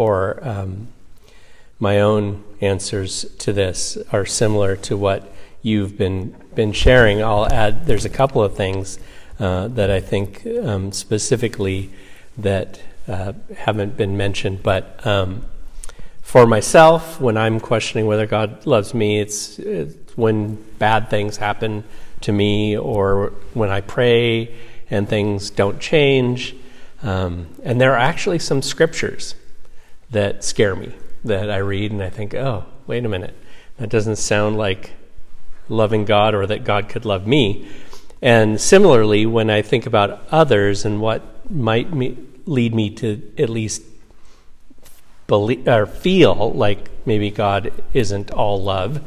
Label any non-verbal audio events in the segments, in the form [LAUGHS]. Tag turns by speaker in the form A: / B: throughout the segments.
A: for um, my own answers to this are similar to what you've been been sharing. I'll add there's a couple of things uh, that I think um, specifically that uh, haven't been mentioned, but um, for myself, when I'm questioning whether God loves me, it's, it's when bad things happen to me or when I pray and things don't change. Um, and there are actually some scriptures that scare me that I read and I think, oh, wait a minute, that doesn't sound like loving God or that God could love me. And similarly, when I think about others and what might me, lead me to at least believe or feel like maybe God isn't all love,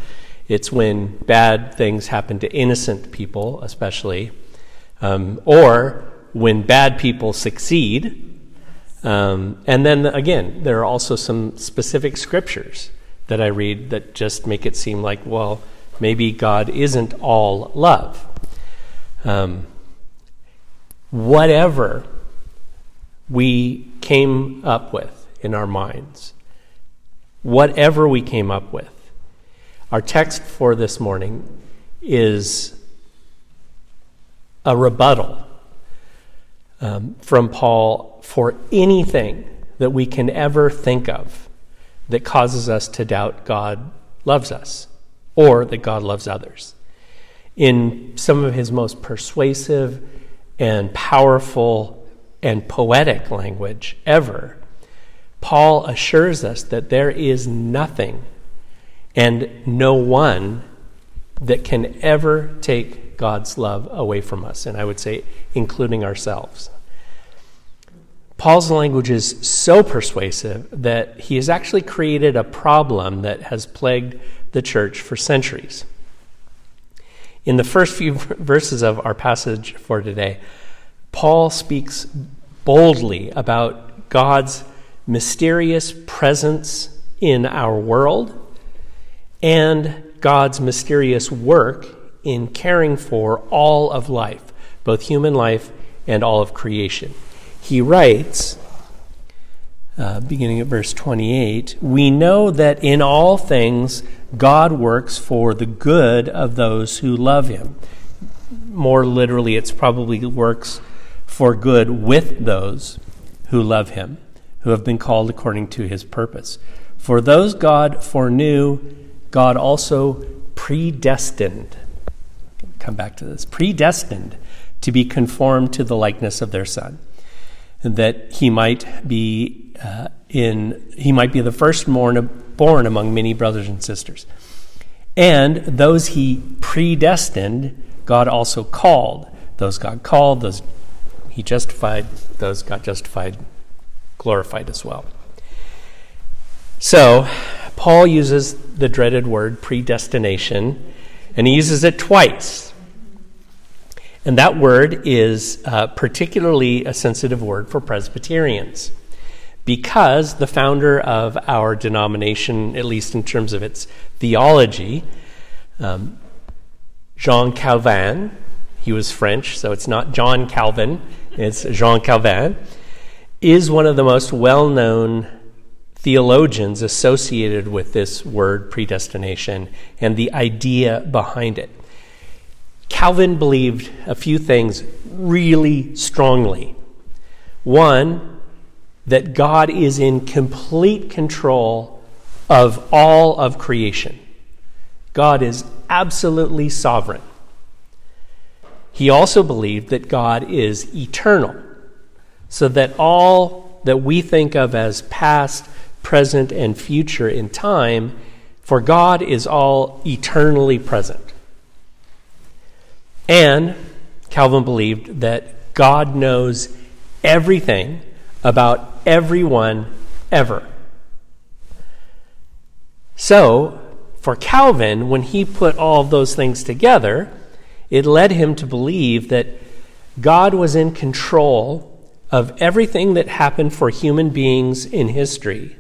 A: it's when bad things happen to innocent people, especially, um, or when bad people succeed. Um, and then again, there are also some specific scriptures that I read that just make it seem like, well, maybe God isn't all love. Um, whatever we came up with in our minds, whatever we came up with, our text for this morning is a rebuttal um, from Paul for anything that we can ever think of that causes us to doubt God loves us or that God loves others. In some of his most persuasive and powerful and poetic language ever, Paul assures us that there is nothing and no one that can ever take God's love away from us, and I would say, including ourselves. Paul's language is so persuasive that he has actually created a problem that has plagued the church for centuries. In the first few [LAUGHS] verses of our passage for today, Paul speaks boldly about God's mysterious presence in our world and God's mysterious work in caring for all of life, both human life and all of creation. He writes, uh, beginning at verse 28, we know that in all things God works for the good of those who love him. More literally, it's probably works for good with those who love him, who have been called according to his purpose. For those God foreknew, God also predestined. Come back to this. Predestined to be conformed to the likeness of their Son, that he might be uh, in he might be the firstborn born among many brothers and sisters. And those he predestined, God also called. Those God called, those he justified, those got justified, glorified as well. So, Paul uses the dreaded word predestination, and he uses it twice. And that word is uh, particularly a sensitive word for Presbyterians because the founder of our denomination, at least in terms of its theology, um, Jean Calvin, he was French, so it's not John Calvin, it's Jean Calvin, is one of the most well known theologians associated with this word predestination and the idea behind it. Calvin believed a few things really strongly. One, that God is in complete control of all of creation. God is absolutely sovereign. He also believed that God is eternal, so that all that we think of as past, present, and future in time, for God is all eternally present. And Calvin believed that God knows everything about everyone ever. So, for Calvin, when he put all of those things together, it led him to believe that God was in control of everything that happened for human beings in history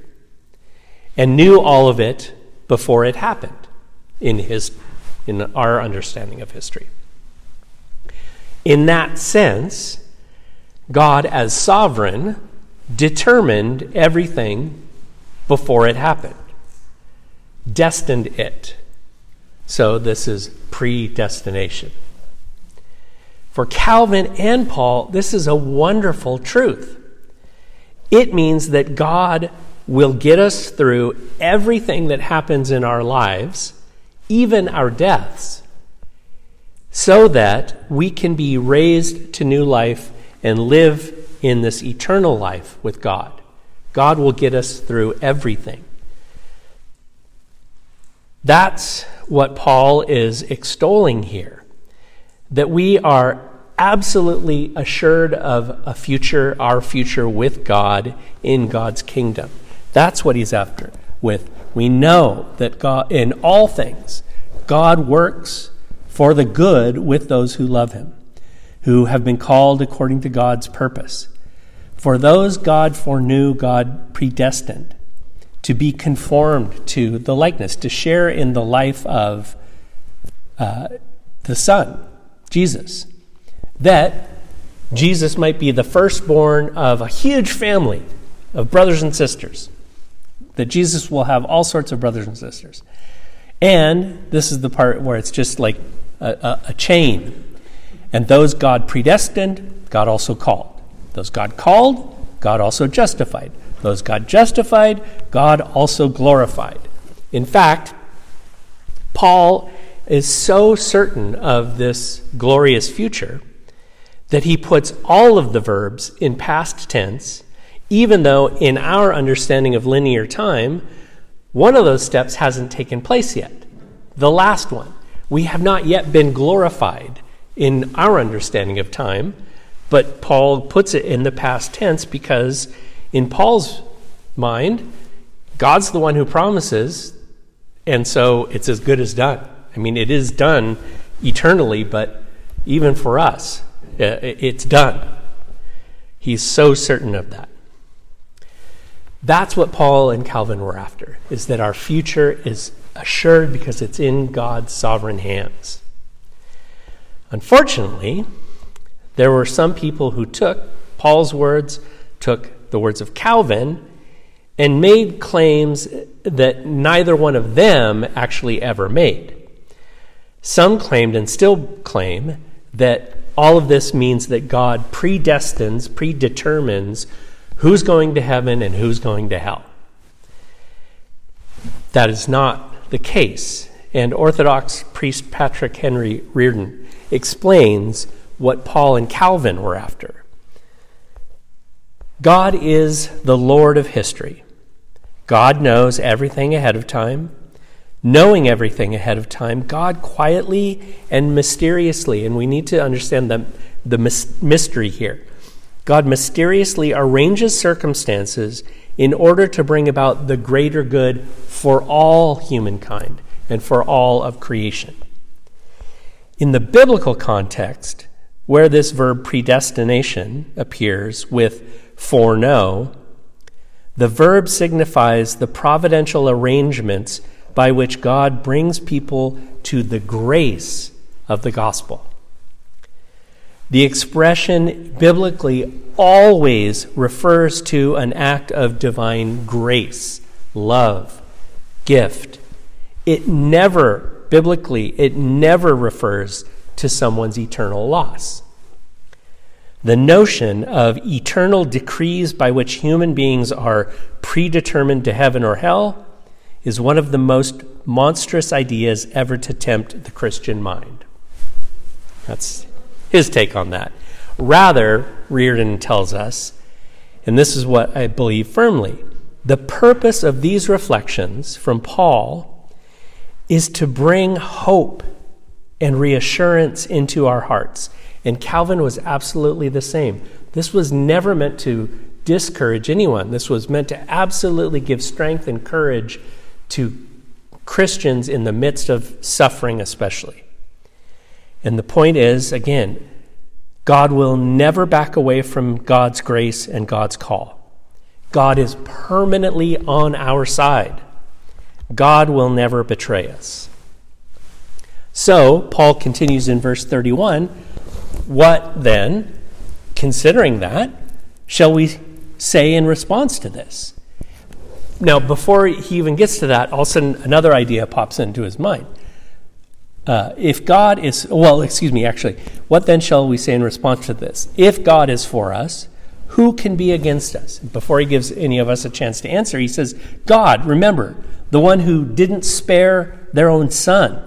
A: and knew all of it before it happened in, his, in our understanding of history. In that sense, God, as sovereign, determined everything before it happened, destined it. So this is predestination. For Calvin and Paul, this is a wonderful truth. It means that God will get us through everything that happens in our lives, even our deaths, so that we can be raised to new life and live in this eternal life with God. God will get us through everything. That's what Paul is extolling here. That we are absolutely assured of a future, our future with God in God's kingdom. That's what he's after with. We know that God, in all things, God works for the good with those who love him, who have been called according to God's purpose. For those God foreknew, God predestined to be conformed to the likeness, to share in the life of uh, the Son, Jesus, that Jesus might be the firstborn of a huge family of brothers and sisters, that Jesus will have all sorts of brothers and sisters. And this is the part where it's just like a, a, chain. And those God predestined, God also called. Those God called, God also justified. Those God justified, God also glorified. In fact, Paul is so certain of this glorious future that he puts all of the verbs in past tense, even though in our understanding of linear time, one of those steps hasn't taken place yet. The last one. We have not yet been glorified in our understanding of time. But Paul puts it in the past tense because, in Paul's mind, God's the one who promises, and so it's as good as done. I mean, it is done eternally, but even for us, uh, it's done. He's so certain of that. That's what Paul and Calvin were after, is that our future is assured because it's in God's sovereign hands. Unfortunately, there were some people who took Paul's words, took the words of Calvin, and made claims that neither one of them actually ever made. Some claimed and still claim that all of this means that God predestines, predetermines who's going to heaven and who's going to hell. That is not the case. And Orthodox priest Patrick Henry Reardon explains what Paul and Calvin were after. God is the Lord of history. God knows everything ahead of time. Knowing everything ahead of time, God quietly and mysteriously, and we need to understand the, the mystery here. God mysteriously arranges circumstances in order to bring about the greater good for all humankind and for all of creation. In the biblical context, where this verb predestination appears with foreknow, the verb signifies the providential arrangements by which God brings people to the grace of the gospel. The expression biblically always refers to an act of divine grace, love, gift. It never, biblically, it never refers to someone's eternal loss. The notion of eternal decrees by which human beings are predetermined to heaven or hell is one of the most monstrous ideas ever to tempt the Christian mind. That's his take on that. Rather, Reardon tells us, and this is what I believe firmly the purpose of these reflections from Paul is to bring hope and reassurance into our hearts. And Calvin was absolutely the same. This was never meant to discourage anyone, this was meant to absolutely give strength and courage to Christians in the midst of suffering, especially. And the point is, again, God will never back away from God's grace and God's call. God is permanently on our side. God will never betray us. So, Paul continues in verse 31 What then, considering that, shall we say in response to this? now, before he even gets to that, all of a sudden another idea pops into his mind. Uh, if God is, well, excuse me, actually, what then shall we say in response to this? If God is for us, who can be against us? Before he gives any of us a chance to answer, he says, God, remember, the one who didn't spare their own son,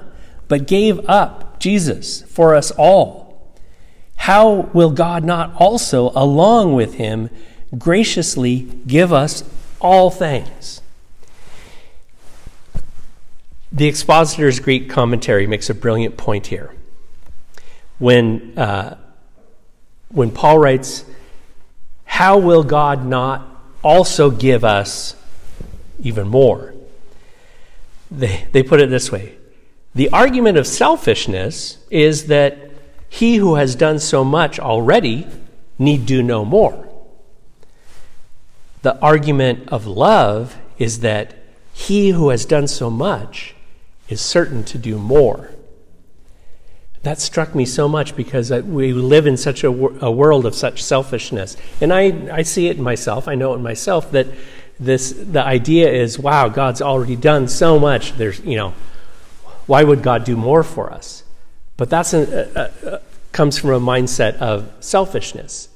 A: but gave up Jesus for us all. How will God not also, along with him, graciously give us all things? The expositor's Greek commentary makes a brilliant point here. When, uh, when Paul writes, How will God not also give us even more? They, they put it this way The argument of selfishness is that he who has done so much already need do no more. The argument of love is that he who has done so much is certain to do more. That struck me so much because we live in such a, a world of such selfishness. And I, I see it in myself, I know it in myself, that this, the idea is wow, God's already done so much. There's, you know, why would God do more for us? But that's a, comes from a mindset of selfishness.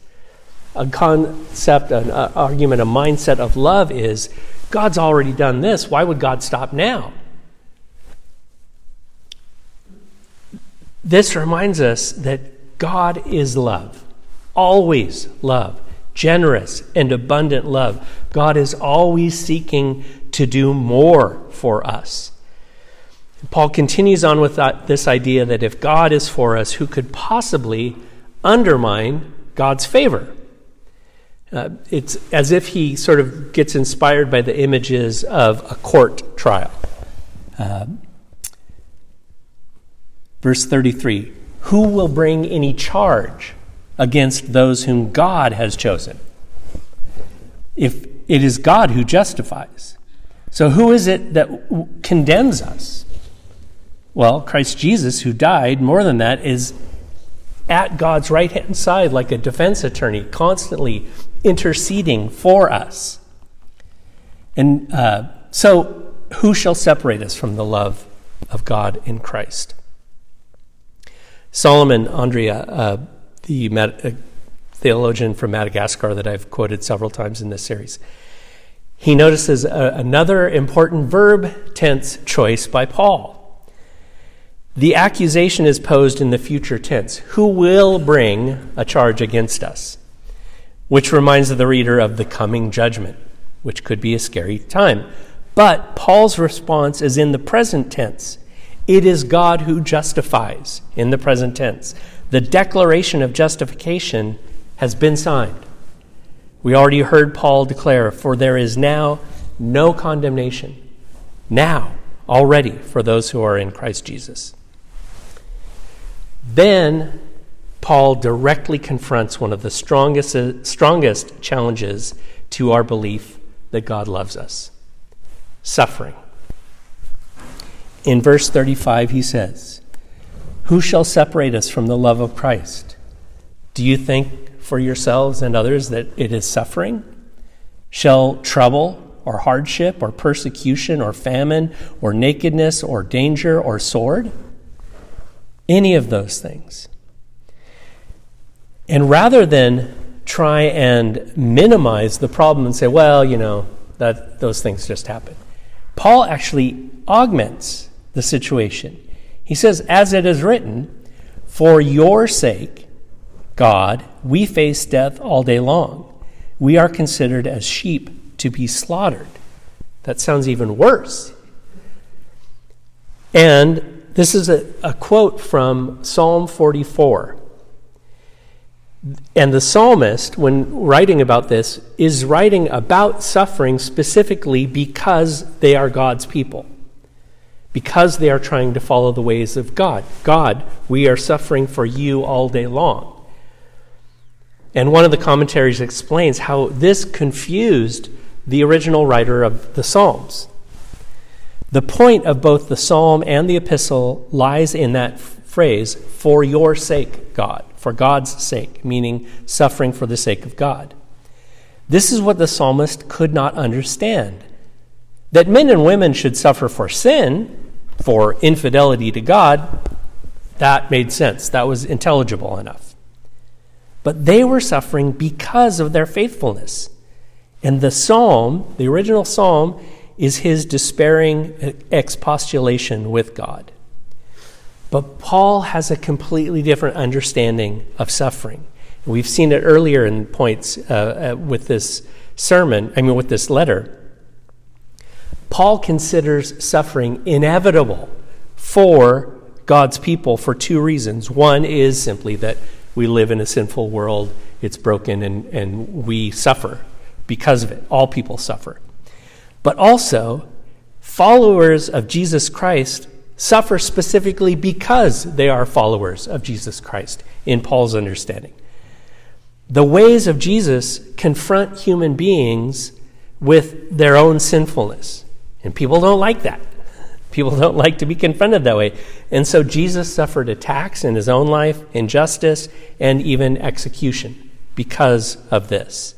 A: A concept, an argument, a mindset of love is God's already done this. Why would God stop now? This reminds us that God is love, always love, generous and abundant love. God is always seeking to do more for us. Paul continues on with that, this idea that if God is for us, who could possibly undermine God's favor? Uh, it's as if he sort of gets inspired by the images of a court trial. Uh, Verse 33 Who will bring any charge against those whom God has chosen? If it is God who justifies. So who is it that condemns us? Well, Christ Jesus, who died, more than that, is at God's right hand side like a defense attorney, constantly interceding for us. And uh, so, who shall separate us from the love of God in Christ? Solomon Andria, uh, the uh, theologian from Madagascar that I've quoted several times in this series, he notices a, another important verb tense choice by Paul. The accusation is posed in the future tense Who will bring a charge against us? Which reminds the reader of the coming judgment, which could be a scary time. But Paul's response is in the present tense. It is God who justifies in the present tense. The declaration of justification has been signed. We already heard Paul declare, For there is now no condemnation. Now, already, for those who are in Christ Jesus. Then, Paul directly confronts one of the strongest, strongest challenges to our belief that God loves us suffering. In verse 35, he says, Who shall separate us from the love of Christ? Do you think for yourselves and others that it is suffering? Shall trouble or hardship or persecution or famine or nakedness or danger or sword? Any of those things. And rather than try and minimize the problem and say, well, you know, that those things just happen, Paul actually augments the situation. He says, As it is written, for your sake, God, we face death all day long. We are considered as sheep to be slaughtered. That sounds even worse. And this is a, a quote from Psalm 44. And the psalmist, when writing about this, is writing about suffering specifically because they are God's people because they are trying to follow the ways of God. God, we are suffering for you all day long. And one of the commentaries explains how this confused the original writer of the Psalms. The point of both the psalm and the epistle lies in that phrase, for your sake, God, for God's sake, meaning suffering for the sake of God. This is what the psalmist could not understand That men and women should suffer for sin, for infidelity to God, that made sense. That was intelligible enough. But they were suffering because of their faithfulness. And the psalm, the original psalm, is his despairing expostulation with God. But Paul has a completely different understanding of suffering. We've seen it earlier in points uh, uh, with this sermon, I mean, with this letter. Paul considers suffering inevitable for God's people for two reasons. One is simply that we live in a sinful world, it's broken, and, and we suffer because of it. All people suffer. But also, followers of Jesus Christ suffer specifically because they are followers of Jesus Christ, in Paul's understanding. The ways of Jesus confront human beings with their own sinfulness. And people don't like that. People don't like to be confronted that way. And so Jesus suffered attacks in his own life, injustice, and even execution because of this.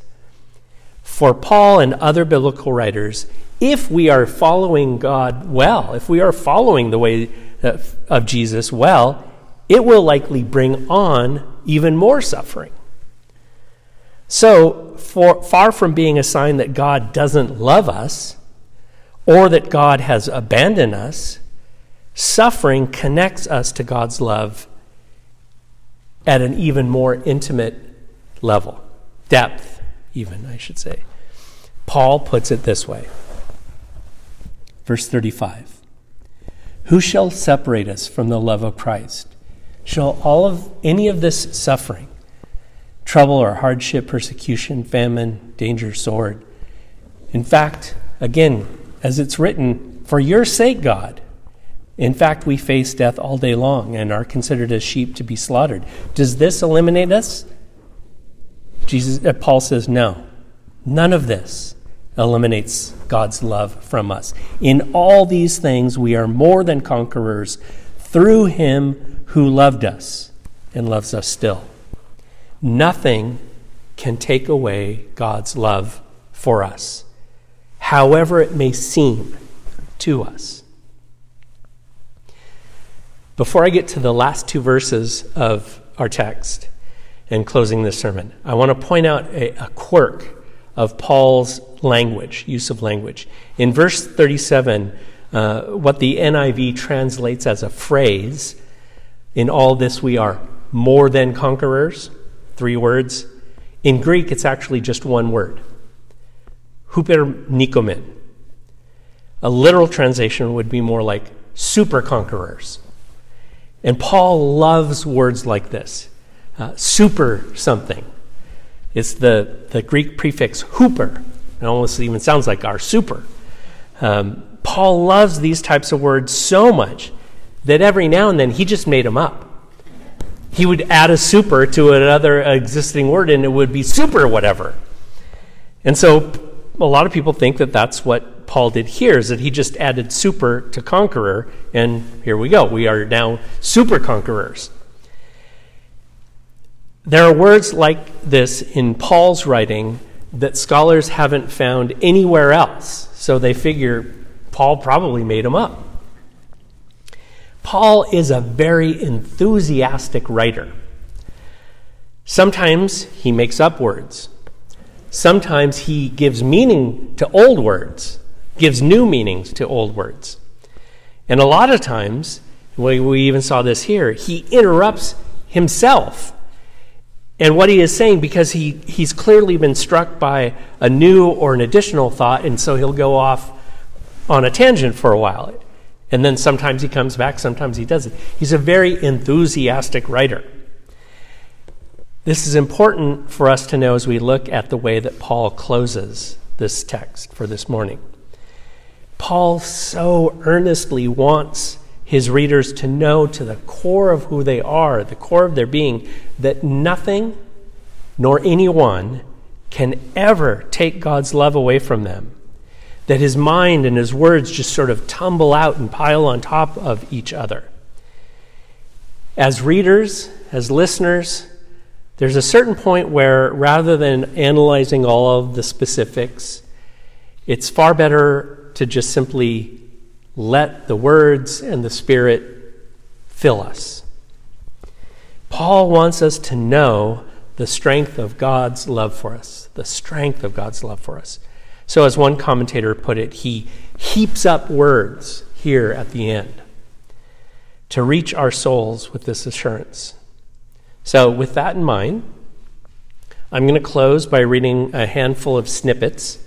A: For Paul and other biblical writers, if we are following God well, if we are following the way uh, of Jesus well, it will likely bring on even more suffering. So, for, far from being a sign that God doesn't love us or that God has abandoned us, suffering connects us to God's love at an even more intimate level, depth, even, I should say. Paul puts it this way Verse 35 Who shall separate us from the love of Christ? Shall all of any of this suffering, trouble or hardship, persecution, famine, danger, sword? In fact, again, as it's written, for your sake, God. In fact, we face death all day long and are considered as sheep to be slaughtered. Does this eliminate us? Jesus, uh, Paul says, no. None of this eliminates God's love from us. In all these things, we are more than conquerors through him who loved us and loves us still. Nothing can take away God's love for us, however it may seem to us. Before I get to the last two verses of our text and closing this sermon, I want to point out a, a quirk of Paul's language, use of language. In verse 37, uh, what the NIV translates as a phrase, in all this we are more than conquerors, three words. In Greek, it's actually just one word huper nikomen. A literal translation would be more like super conquerors. And Paul loves words like this uh, super something, it's the, the Greek prefix huper. It almost even sounds like our super. Um, Paul loves these types of words so much that every now and then he just made them up. He would add a super to another existing word and it would be super whatever. And so a lot of people think that that's what Paul did here, is that he just added super to conqueror, and here we go. We are now super conquerors. There are words like this in Paul's writing that scholars haven't found anywhere else, so they figure Paul probably made them up. Paul is a very enthusiastic writer. Sometimes he makes up words. Sometimes he gives meaning to old words, gives new meanings to old words. And a lot of times, we, we even saw this here, he interrupts himself and what he is saying, because he, he's clearly been struck by a new or an additional thought, and so he'll go off on a tangent for a while. And then sometimes he comes back, sometimes he doesn't. He's a very enthusiastic writer. This is important for us to know as we look at the way that Paul closes this text for this morning. Paul so earnestly wants his readers to know to the core of who they are, the core of their being, that nothing nor anyone can ever take God's love away from them. That his mind and his words just sort of tumble out and pile on top of each other. As readers, as listeners, there's a certain point where rather than analyzing all of the specifics, it's far better to just simply let the words and the Spirit fill us. Paul wants us to know the strength of God's love for us, the strength of God's love for us. So, as one commentator put it, he heaps up words here at the end to reach our souls with this assurance. So, with that in mind, I'm going to close by reading a handful of snippets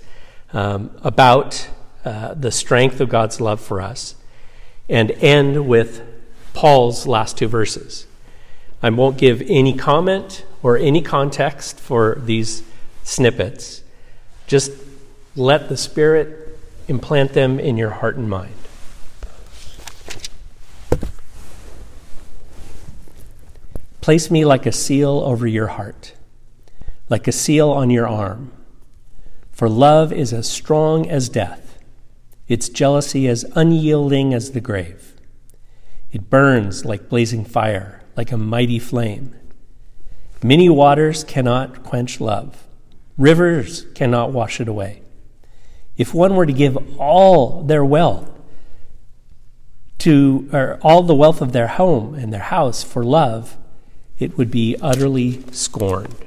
A: um, about uh, the strength of God's love for us and end with Paul's last two verses. I won't give any comment or any context for these snippets. Just let the Spirit implant them in your heart and mind. Place me like a seal over your heart, like a seal on your arm. For love is as strong as death, its jealousy as unyielding as the grave. It burns like blazing fire, like a mighty flame. Many waters cannot quench love, rivers cannot wash it away. If one were to give all their wealth to, or all the wealth of their home and their house for love, it would be utterly scorned.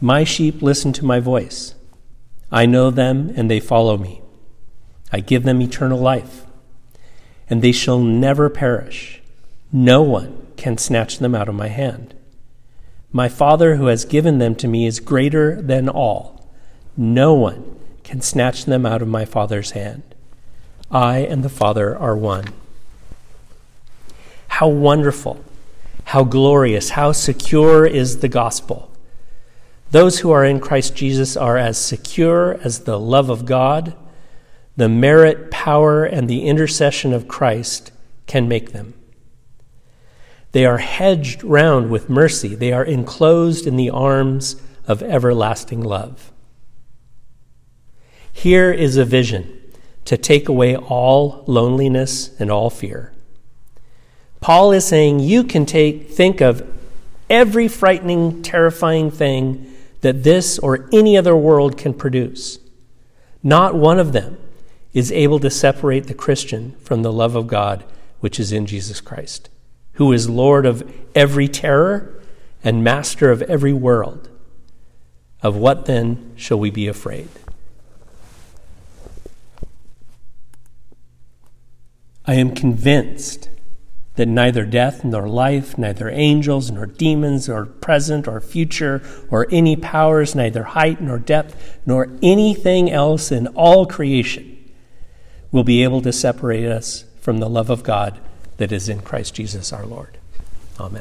A: My sheep listen to my voice. I know them, and they follow me. I give them eternal life, and they shall never perish. No one can snatch them out of my hand. My Father who has given them to me is greater than all. No one can snatch them out of my Father's hand. I and the Father are one. How wonderful, how glorious, how secure is the gospel. Those who are in Christ Jesus are as secure as the love of God, the merit, power, and the intercession of Christ can make them. They are hedged round with mercy. They are enclosed in the arms of everlasting love. Here is a vision to take away all loneliness and all fear. Paul is saying you can take think of every frightening, terrifying thing that this or any other world can produce. Not one of them is able to separate the Christian from the love of God which is in Jesus Christ, who is Lord of every terror and master of every world. Of what then shall we be afraid? I am convinced that neither death nor life, neither angels nor demons, or present or future, or any powers, neither height nor depth, nor anything else in all creation will be able to separate us from the love of God that is in Christ Jesus our Lord. Amen.